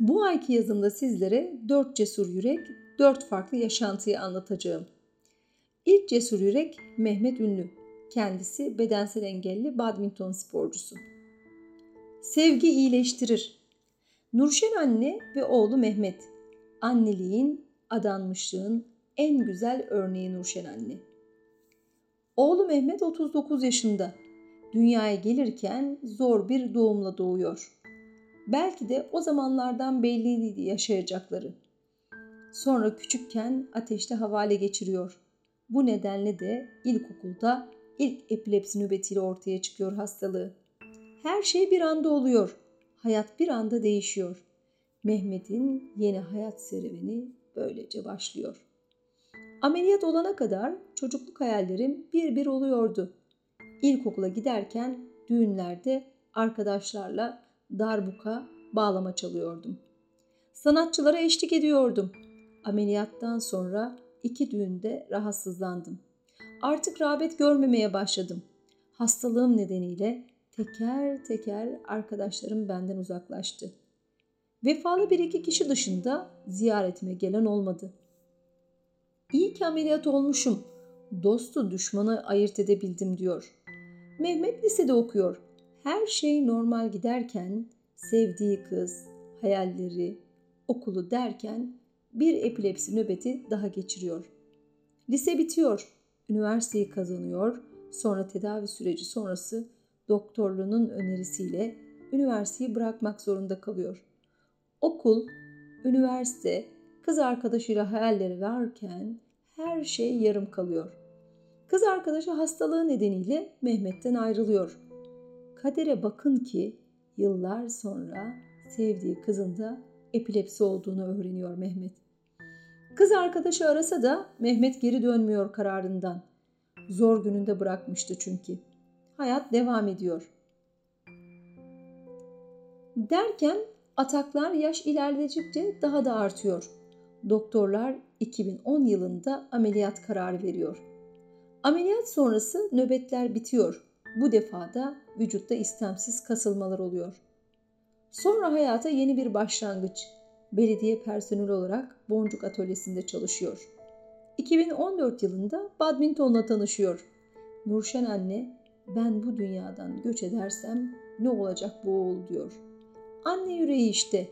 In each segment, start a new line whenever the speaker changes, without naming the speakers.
Bu ayki yazımda sizlere 4 cesur yürek, 4 farklı yaşantıyı anlatacağım. İlk cesur yürek Mehmet Ünlü. Kendisi bedensel engelli badminton sporcusu. Sevgi iyileştirir. Nurşen anne ve oğlu Mehmet. Anneliğin, adanmışlığın en güzel örneği Nurşen anne. Oğlu Mehmet 39 yaşında. Dünyaya gelirken zor bir doğumla doğuyor. Belki de o zamanlardan belliydi yaşayacakları. Sonra küçükken ateşte havale geçiriyor. Bu nedenle de ilkokulda ilk epilepsi nöbetiyle ortaya çıkıyor hastalığı. Her şey bir anda oluyor. Hayat bir anda değişiyor. Mehmet'in yeni hayat serüveni böylece başlıyor. Ameliyat olana kadar çocukluk hayallerim bir bir oluyordu. İlkokula giderken düğünlerde arkadaşlarla darbuka, bağlama çalıyordum. Sanatçılara eşlik ediyordum. Ameliyattan sonra iki düğünde rahatsızlandım. Artık rağbet görmemeye başladım. Hastalığım nedeniyle teker teker arkadaşlarım benden uzaklaştı. Vefalı bir iki kişi dışında ziyaretime gelen olmadı. İyi ki ameliyat olmuşum. Dostu düşmanı ayırt edebildim diyor. Mehmet lisede okuyor. Her şey normal giderken sevdiği kız, hayalleri, okulu derken bir epilepsi nöbeti daha geçiriyor. Lise bitiyor, üniversiteyi kazanıyor, sonra tedavi süreci sonrası doktorluğunun önerisiyle üniversiteyi bırakmak zorunda kalıyor. Okul, üniversite, kız arkadaşıyla hayalleri varken her şey yarım kalıyor. Kız arkadaşı hastalığı nedeniyle Mehmet'ten ayrılıyor. Kadere bakın ki yıllar sonra sevdiği kızın da epilepsi olduğunu öğreniyor Mehmet. Kız arkadaşı arasa da Mehmet geri dönmüyor kararından. Zor gününde bırakmıştı çünkü. Hayat devam ediyor. Derken ataklar yaş ilerledikçe daha da artıyor. Doktorlar 2010 yılında ameliyat kararı veriyor. Ameliyat sonrası nöbetler bitiyor. Bu defa da vücutta istemsiz kasılmalar oluyor. Sonra hayata yeni bir başlangıç. Belediye personeli olarak Boncuk Atölyesi'nde çalışıyor. 2014 yılında badmintonla tanışıyor. Nurşen anne ben bu dünyadan göç edersem ne olacak bu oğul diyor. Anne yüreği işte.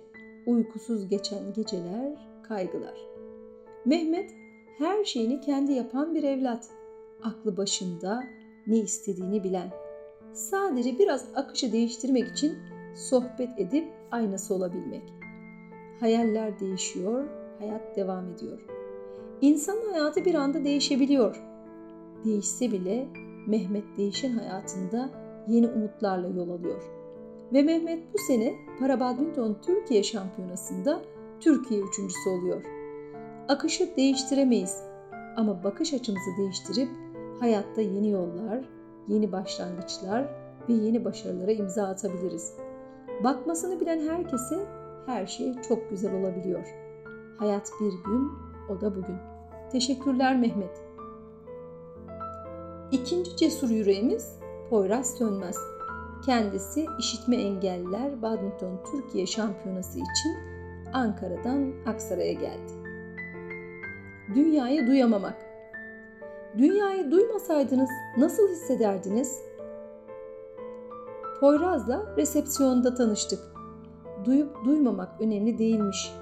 Uykusuz geçen geceler, kaygılar. Mehmet her şeyini kendi yapan bir evlat. Aklı başında, ne istediğini bilen. Sadece biraz akışı değiştirmek için sohbet edip aynası olabilmek. Hayaller değişiyor, hayat devam ediyor. İnsan hayatı bir anda değişebiliyor. Değişse bile Mehmet değişen hayatında yeni umutlarla yol alıyor. Ve Mehmet bu sene Para Badminton Türkiye Şampiyonası'nda Türkiye üçüncüsü oluyor. Akışı değiştiremeyiz ama bakış açımızı değiştirip hayatta yeni yollar, yeni başlangıçlar ve yeni başarılara imza atabiliriz. Bakmasını bilen herkese her şey çok güzel olabiliyor. Hayat bir gün, o da bugün. Teşekkürler Mehmet. İkinci cesur yüreğimiz Poyraz Sönmez. Kendisi işitme engelliler badminton Türkiye şampiyonası için Ankara'dan Aksaray'a geldi. Dünyayı duyamamak. Dünyayı duymasaydınız nasıl hissederdiniz? Poyraz'la resepsiyonda tanıştık. Duyup duymamak önemli değilmiş.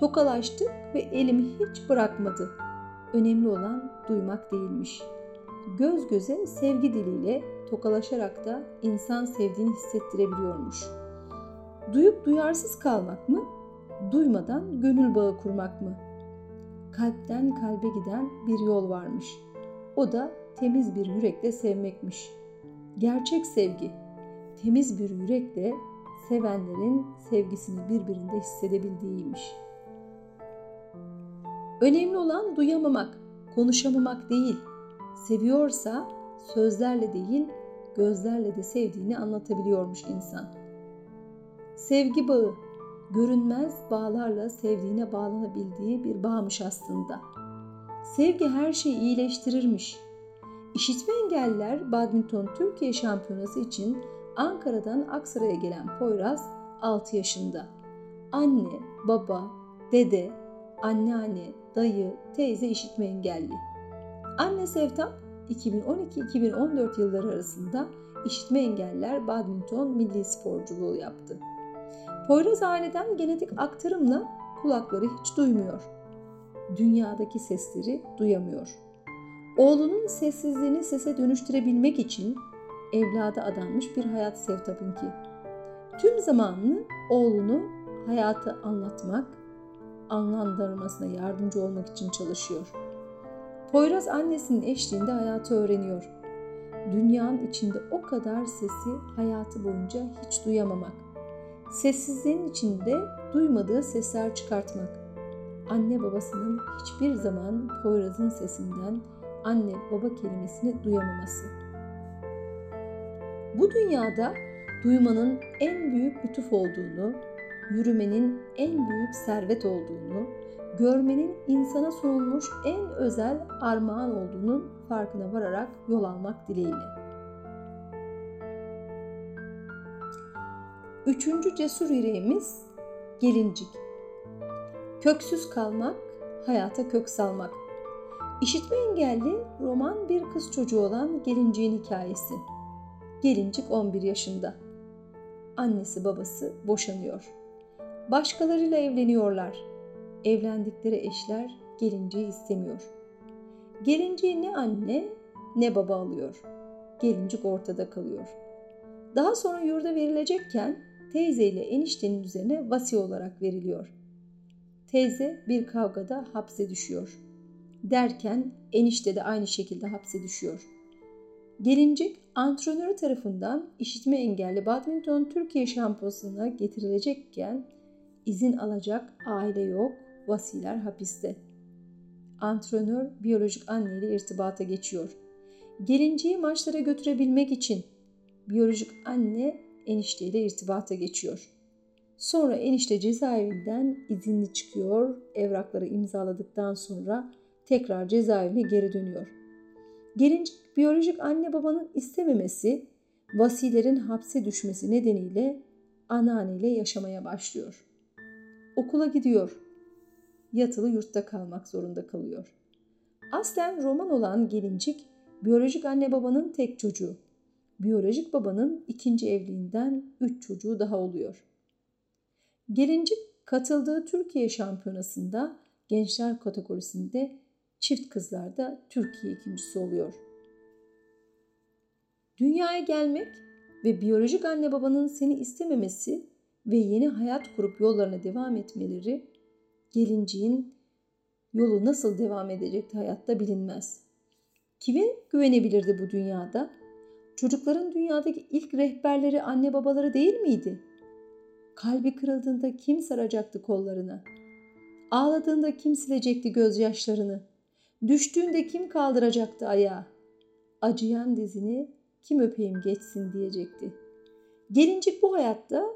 Tokalaştık ve elimi hiç bırakmadı. Önemli olan duymak değilmiş. Göz göze sevgi diliyle tokalaşarak da insan sevdiğini hissettirebiliyormuş. Duyup duyarsız kalmak mı? Duymadan gönül bağı kurmak mı? Kalpten kalbe giden bir yol varmış. O da temiz bir yürekle sevmekmiş. Gerçek sevgi temiz bir yürekle sevenlerin sevgisini birbirinde hissedebildiğiymiş. Önemli olan duyamamak, konuşamamak değil. Seviyorsa sözlerle değil, gözlerle de sevdiğini anlatabiliyormuş insan. Sevgi bağı, görünmez bağlarla sevdiğine bağlanabildiği bir bağmış aslında. Sevgi her şeyi iyileştirirmiş. İşitme engelliler badminton Türkiye şampiyonası için Ankara'dan Aksaray'a gelen Poyraz 6 yaşında. Anne, baba, dede, anneanne, dayı, teyze işitme engelli. Anne Sevtap 2012-2014 yılları arasında işitme engeller badminton milli sporculuğu yaptı. Poyraz aileden genetik aktarımla kulakları hiç duymuyor. Dünyadaki sesleri duyamıyor. Oğlunun sessizliğini sese dönüştürebilmek için evlada adanmış bir hayat Sevtap'ınki. Tüm zamanını oğlunu hayatı anlatmak, anlandırmasına yardımcı olmak için çalışıyor. Poyraz annesinin eşliğinde hayatı öğreniyor. Dünyanın içinde o kadar sesi hayatı boyunca hiç duyamamak. Sessizliğin içinde duymadığı sesler çıkartmak. Anne babasının hiçbir zaman Poyraz'ın sesinden anne baba kelimesini duyamaması. Bu dünyada duymanın en büyük lütuf olduğunu, yürümenin en büyük servet olduğunu, görmenin insana sunulmuş en özel armağan olduğunun farkına vararak yol almak dileğiyle. Üçüncü cesur yüreğimiz gelincik. Köksüz kalmak, hayata kök salmak. İşitme engelli roman bir kız çocuğu olan gelinciğin hikayesi. Gelincik 11 yaşında. Annesi babası boşanıyor. Başkalarıyla evleniyorlar. Evlendikleri eşler gelinciği istemiyor. Gelinciği ne anne ne baba alıyor. Gelincik ortada kalıyor. Daha sonra yurda verilecekken teyze ile eniştenin üzerine vasi olarak veriliyor. Teyze bir kavgada hapse düşüyor. Derken enişte de aynı şekilde hapse düşüyor. Gelincik antrenörü tarafından işitme engelli badminton Türkiye şampiyonasına getirilecekken izin alacak aile yok, vasiler hapiste. Antrenör biyolojik anneyle irtibata geçiyor. Gelinciyi maçlara götürebilmek için biyolojik anne enişteyle irtibata geçiyor. Sonra enişte cezaevinden izinli çıkıyor, evrakları imzaladıktan sonra tekrar cezaevine geri dönüyor. Gelincik biyolojik anne babanın istememesi, vasilerin hapse düşmesi nedeniyle anneanneyle yaşamaya başlıyor. Okula gidiyor. Yatılı yurtta kalmak zorunda kalıyor. Aslen roman olan gelincik biyolojik anne babanın tek çocuğu. Biyolojik babanın ikinci evliliğinden üç çocuğu daha oluyor. Gelincik katıldığı Türkiye şampiyonasında gençler kategorisinde çift kızlarda Türkiye ikincisi oluyor. Dünyaya gelmek ve biyolojik anne babanın seni istememesi ve yeni hayat kurup yollarına devam etmeleri gelinciğin yolu nasıl devam edecekti hayatta bilinmez. Kime güvenebilirdi bu dünyada? Çocukların dünyadaki ilk rehberleri anne babaları değil miydi? Kalbi kırıldığında kim saracaktı kollarına? Ağladığında kim silecekti gözyaşlarını? Düştüğünde kim kaldıracaktı ayağı? Acıyan dizini kim öpeyim geçsin diyecekti. Gelincik bu hayatta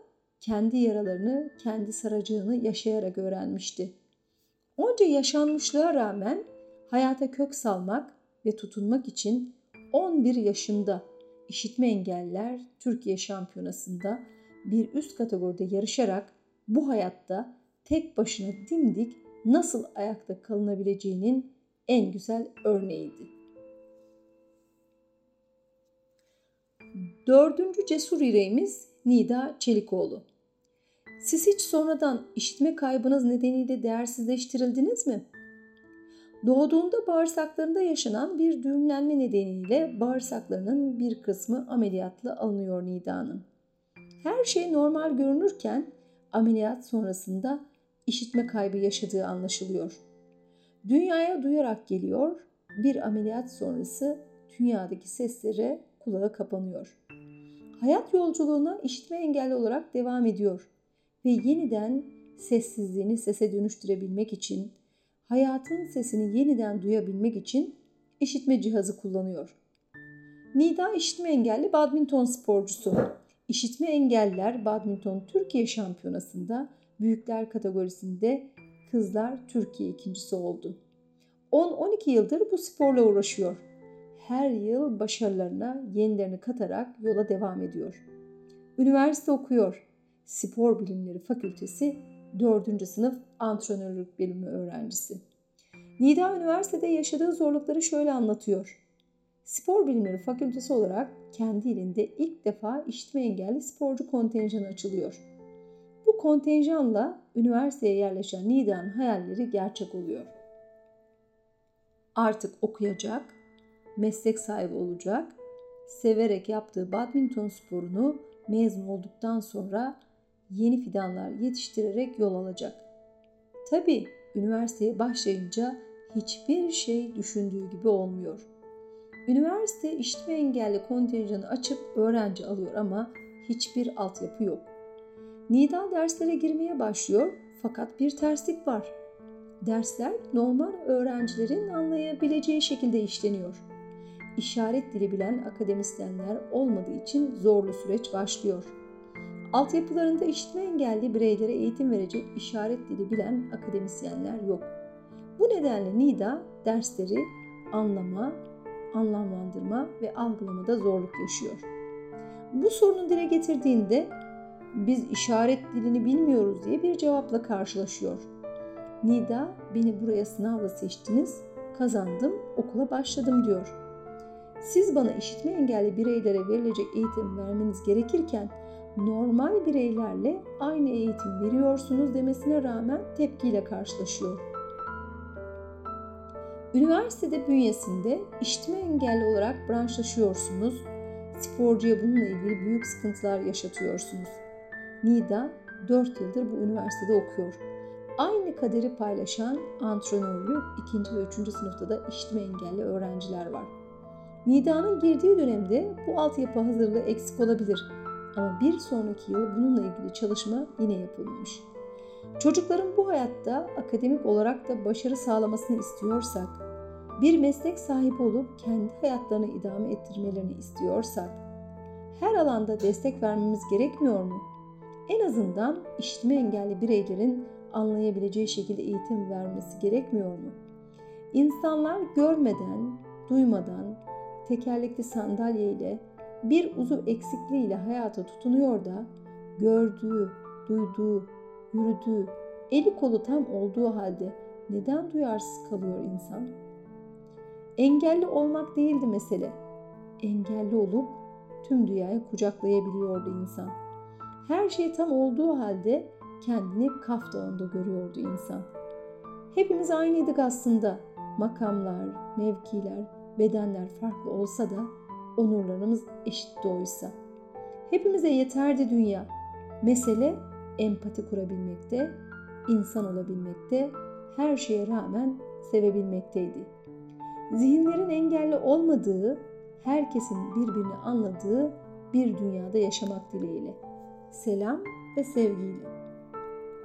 kendi yaralarını, kendi saracağını yaşayarak öğrenmişti. Onca yaşanmışlığa rağmen hayata kök salmak ve tutunmak için 11 yaşında işitme engeller Türkiye Şampiyonası'nda bir üst kategoride yarışarak bu hayatta tek başına dimdik nasıl ayakta kalınabileceğinin en güzel örneğiydi. Dördüncü cesur yüreğimiz Nida Çelikoğlu. Siz hiç sonradan işitme kaybınız nedeniyle değersizleştirildiniz mi? Doğduğunda bağırsaklarında yaşanan bir düğümlenme nedeniyle bağırsaklarının bir kısmı ameliyatla alınıyor Nida'nın. Her şey normal görünürken ameliyat sonrasında işitme kaybı yaşadığı anlaşılıyor. Dünyaya duyarak geliyor, bir ameliyat sonrası dünyadaki seslere kulağı kapanıyor. Hayat yolculuğuna işitme engelli olarak devam ediyor ve yeniden sessizliğini sese dönüştürebilmek için, hayatın sesini yeniden duyabilmek için işitme cihazı kullanıyor. Nida işitme engelli badminton sporcusu. İşitme engeller badminton Türkiye şampiyonasında büyükler kategorisinde kızlar Türkiye ikincisi oldu. 10-12 yıldır bu sporla uğraşıyor. Her yıl başarılarına yenilerini katarak yola devam ediyor. Üniversite okuyor. Spor Bilimleri Fakültesi 4. sınıf antrenörlük bölümü öğrencisi. Nida üniversitede yaşadığı zorlukları şöyle anlatıyor. Spor Bilimleri Fakültesi olarak kendi ilinde ilk defa işitme engelli sporcu kontenjanı açılıyor. Bu kontenjanla üniversiteye yerleşen Nida'nın hayalleri gerçek oluyor. Artık okuyacak, meslek sahibi olacak, severek yaptığı badminton sporunu mezun olduktan sonra yeni fidanlar yetiştirerek yol alacak. Tabi üniversiteye başlayınca hiçbir şey düşündüğü gibi olmuyor. Üniversite işitme engelli kontenjanı açıp öğrenci alıyor ama hiçbir altyapı yok. Nida derslere girmeye başlıyor fakat bir terslik var. Dersler normal öğrencilerin anlayabileceği şekilde işleniyor. İşaret dili bilen akademisyenler olmadığı için zorlu süreç başlıyor. Altyapılarında işitme engelli bireylere eğitim verecek işaret dili bilen akademisyenler yok. Bu nedenle NIDA dersleri anlama, anlamlandırma ve algılamada zorluk yaşıyor. Bu sorunu dile getirdiğinde biz işaret dilini bilmiyoruz diye bir cevapla karşılaşıyor. Nida beni buraya sınavla seçtiniz, kazandım, okula başladım diyor. Siz bana işitme engelli bireylere verilecek eğitim vermeniz gerekirken normal bireylerle aynı eğitim veriyorsunuz demesine rağmen tepkiyle karşılaşıyor. Üniversitede bünyesinde işitme engelli olarak branşlaşıyorsunuz. Sporcuya bununla ilgili büyük sıkıntılar yaşatıyorsunuz. Nida 4 yıldır bu üniversitede okuyor. Aynı kaderi paylaşan antrenörlük 2. ve 3. sınıfta da işitme engelli öğrenciler var. Nida'nın girdiği dönemde bu altyapı hazırlığı eksik olabilir ama bir sonraki yıl bununla ilgili çalışma yine yapılmış. Çocukların bu hayatta akademik olarak da başarı sağlamasını istiyorsak, bir meslek sahibi olup kendi hayatlarını idame ettirmelerini istiyorsak, her alanda destek vermemiz gerekmiyor mu? En azından işitme engelli bireylerin anlayabileceği şekilde eğitim vermesi gerekmiyor mu? İnsanlar görmeden, duymadan, tekerlekli sandalye ile bir uzuv eksikliğiyle hayata tutunuyor da gördüğü, duyduğu, yürüdüğü, eli kolu tam olduğu halde neden duyarsız kalıyor insan? Engelli olmak değildi mesele. Engelli olup tüm dünyayı kucaklayabiliyordu insan. Her şey tam olduğu halde kendini Kaf Dağı'nda görüyordu insan. Hepimiz aynıydık aslında. Makamlar, mevkiler, bedenler farklı olsa da onurlarımız eşit oysa. Hepimize yeterdi dünya. Mesele empati kurabilmekte, insan olabilmekte, her şeye rağmen sevebilmekteydi. Zihinlerin engelli olmadığı, herkesin birbirini anladığı bir dünyada yaşamak dileğiyle. Selam ve sevgiyle.